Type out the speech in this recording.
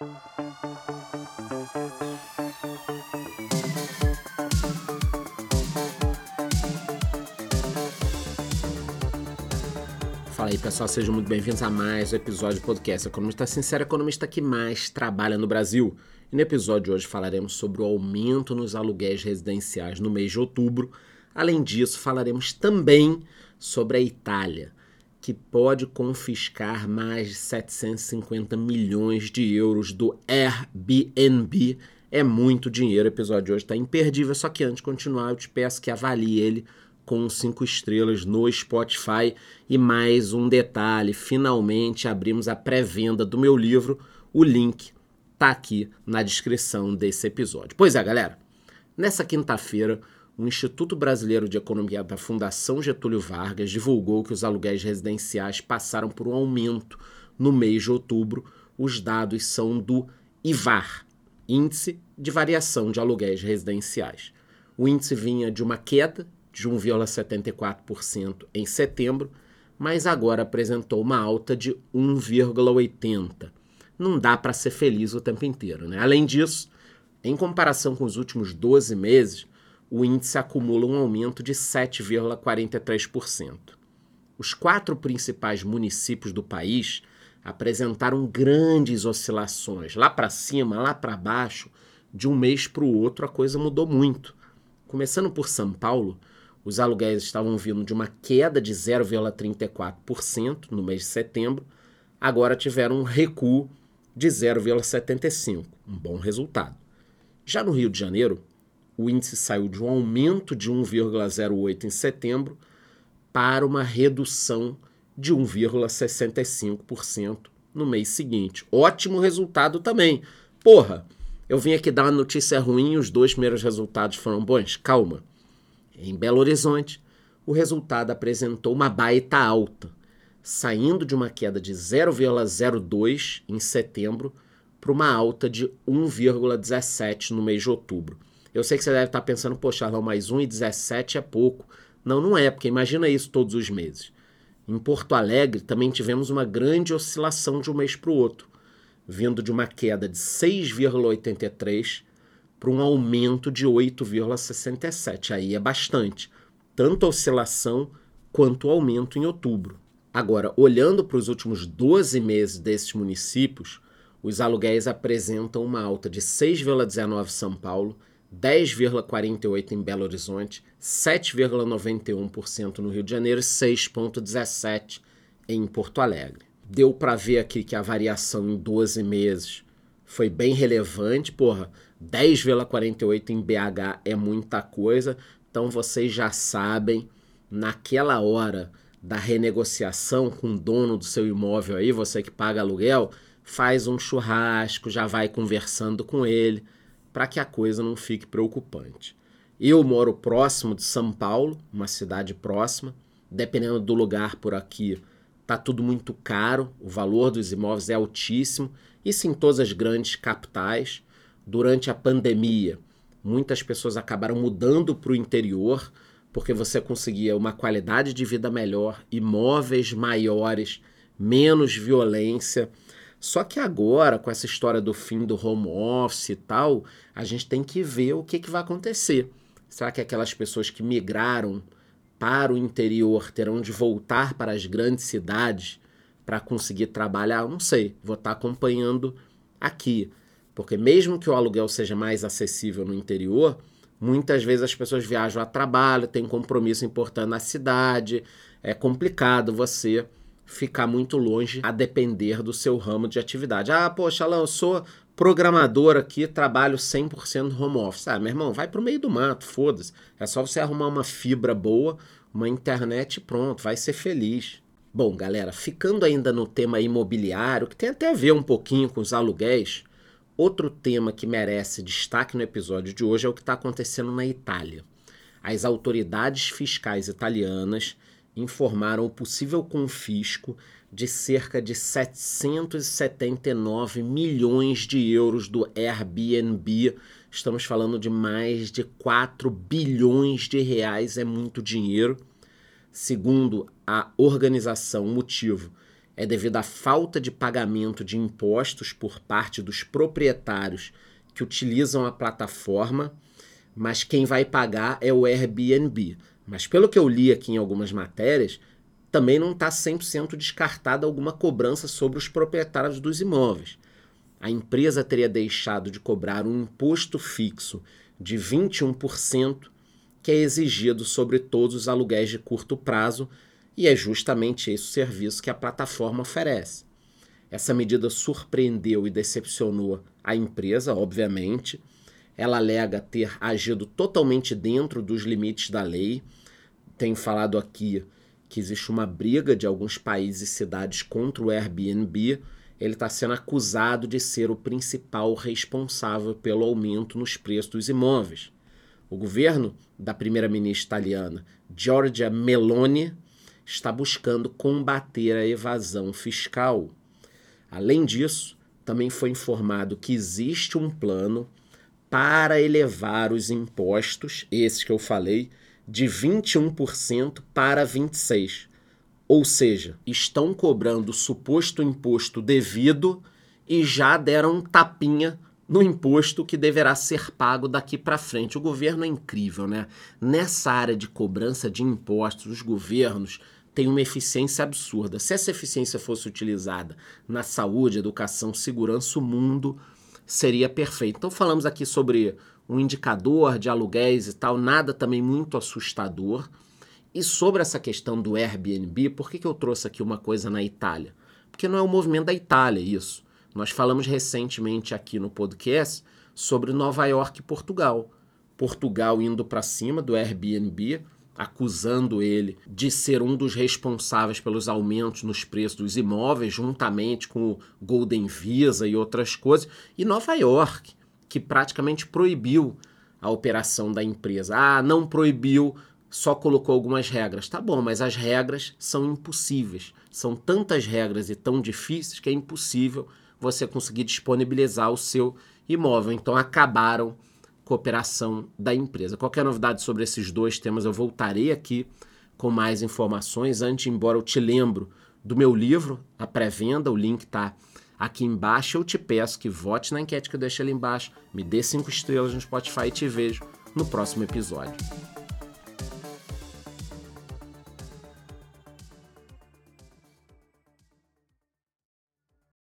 Fala aí pessoal, sejam muito bem-vindos a mais um episódio do podcast Economista Sincero, economista que mais trabalha no Brasil. E no episódio de hoje falaremos sobre o aumento nos aluguéis residenciais no mês de outubro. Além disso, falaremos também sobre a Itália, que pode confiscar mais de 750 milhões de euros do Airbnb. É muito dinheiro. O episódio de hoje está imperdível, só que antes de continuar, eu te peço que avalie ele com cinco estrelas no Spotify. E mais um detalhe: finalmente abrimos a pré-venda do meu livro. O link tá aqui na descrição desse episódio. Pois é, galera. Nessa quinta-feira, o Instituto Brasileiro de Economia da Fundação Getúlio Vargas divulgou que os aluguéis residenciais passaram por um aumento no mês de outubro. Os dados são do IVAR, Índice de Variação de Aluguéis Residenciais. O índice vinha de uma queda de 1,74% em setembro, mas agora apresentou uma alta de 1,80%. Não dá para ser feliz o tempo inteiro. Né? Além disso, em comparação com os últimos 12 meses, o índice acumula um aumento de 7,43%. Os quatro principais municípios do país apresentaram grandes oscilações, lá para cima, lá para baixo, de um mês para o outro a coisa mudou muito. Começando por São Paulo, os aluguéis estavam vindo de uma queda de 0,34% no mês de setembro, agora tiveram um recuo de 0,75%, um bom resultado. Já no Rio de Janeiro, o índice saiu de um aumento de 1,08% em setembro para uma redução de 1,65% no mês seguinte. Ótimo resultado também. Porra, eu vim aqui dar uma notícia ruim e os dois primeiros resultados foram bons. Calma. Em Belo Horizonte, o resultado apresentou uma baita alta, saindo de uma queda de 0,02 em setembro para uma alta de 1,17 no mês de outubro. Eu sei que você deve estar pensando, poxa, Arlão, mas 1,17 é pouco. Não, não é, porque imagina isso todos os meses. Em Porto Alegre também tivemos uma grande oscilação de um mês para o outro, vindo de uma queda de 6,83 para um aumento de 8,67. Aí é bastante, tanto a oscilação quanto o aumento em outubro. Agora, olhando para os últimos 12 meses desses municípios, os aluguéis apresentam uma alta de 6,19 em São Paulo, 10,48 em Belo Horizonte, 7,91% no Rio de Janeiro e 6,17 em Porto Alegre. Deu para ver aqui que a variação em 12 meses foi bem relevante, porra. 10,48 em BH é muita coisa, então vocês já sabem, naquela hora da renegociação com o dono do seu imóvel aí, você que paga aluguel, faz um churrasco, já vai conversando com ele, para que a coisa não fique preocupante. Eu moro próximo de São Paulo, uma cidade próxima, dependendo do lugar por aqui, tá tudo muito caro, o valor dos imóveis é altíssimo, isso em todas as grandes capitais durante a pandemia, muitas pessoas acabaram mudando para o interior porque você conseguia uma qualidade de vida melhor, imóveis maiores, menos violência. Só que agora, com essa história do fim do home office e tal, a gente tem que ver o que, que vai acontecer. Será que aquelas pessoas que migraram para o interior terão de voltar para as grandes cidades para conseguir trabalhar? Não sei, vou estar acompanhando aqui. Porque mesmo que o aluguel seja mais acessível no interior, muitas vezes as pessoas viajam a trabalho, têm compromisso importante na cidade, é complicado você ficar muito longe a depender do seu ramo de atividade. Ah, poxa, Alain, eu sou programador aqui, trabalho 100% home office. Ah, meu irmão, vai para o meio do mato, foda-se. É só você arrumar uma fibra boa, uma internet pronto, vai ser feliz. Bom, galera, ficando ainda no tema imobiliário, que tem até a ver um pouquinho com os aluguéis, Outro tema que merece destaque no episódio de hoje é o que está acontecendo na Itália. As autoridades fiscais italianas informaram o possível confisco de cerca de 779 milhões de euros do Airbnb. Estamos falando de mais de 4 bilhões de reais, é muito dinheiro. Segundo a organização, o motivo é devido à falta de pagamento de impostos por parte dos proprietários que utilizam a plataforma, mas quem vai pagar é o Airbnb. Mas pelo que eu li aqui em algumas matérias, também não está 100% descartada alguma cobrança sobre os proprietários dos imóveis. A empresa teria deixado de cobrar um imposto fixo de 21%, que é exigido sobre todos os aluguéis de curto prazo, e é justamente esse o serviço que a plataforma oferece. Essa medida surpreendeu e decepcionou a empresa, obviamente. Ela alega ter agido totalmente dentro dos limites da lei. Tenho falado aqui que existe uma briga de alguns países e cidades contra o Airbnb. Ele está sendo acusado de ser o principal responsável pelo aumento nos preços dos imóveis. O governo da primeira-ministra italiana Giorgia Meloni está buscando combater a evasão fiscal. Além disso, também foi informado que existe um plano para elevar os impostos, esses que eu falei, de 21% para 26%. Ou seja, estão cobrando o suposto imposto devido e já deram um tapinha no imposto que deverá ser pago daqui para frente. O governo é incrível, né? Nessa área de cobrança de impostos, os governos têm uma eficiência absurda. Se essa eficiência fosse utilizada na saúde, educação, segurança, o mundo seria perfeito. Então falamos aqui sobre um indicador de aluguéis e tal, nada também muito assustador. E sobre essa questão do Airbnb, por que, que eu trouxe aqui uma coisa na Itália? Porque não é o movimento da Itália isso. Nós falamos recentemente aqui no podcast sobre Nova York e Portugal. Portugal indo para cima do Airbnb, acusando ele de ser um dos responsáveis pelos aumentos nos preços dos imóveis, juntamente com o Golden Visa e outras coisas, e Nova York, que praticamente proibiu a operação da empresa. Ah, não proibiu, só colocou algumas regras. Tá bom, mas as regras são impossíveis. São tantas regras e tão difíceis que é impossível você conseguir disponibilizar o seu imóvel. Então acabaram com a operação da empresa. Qualquer novidade sobre esses dois temas eu voltarei aqui com mais informações. Antes, embora eu te lembro do meu livro, a pré-venda, o link está aqui embaixo. Eu te peço que vote na enquete que eu deixei ali embaixo, me dê cinco estrelas no Spotify e te vejo no próximo episódio.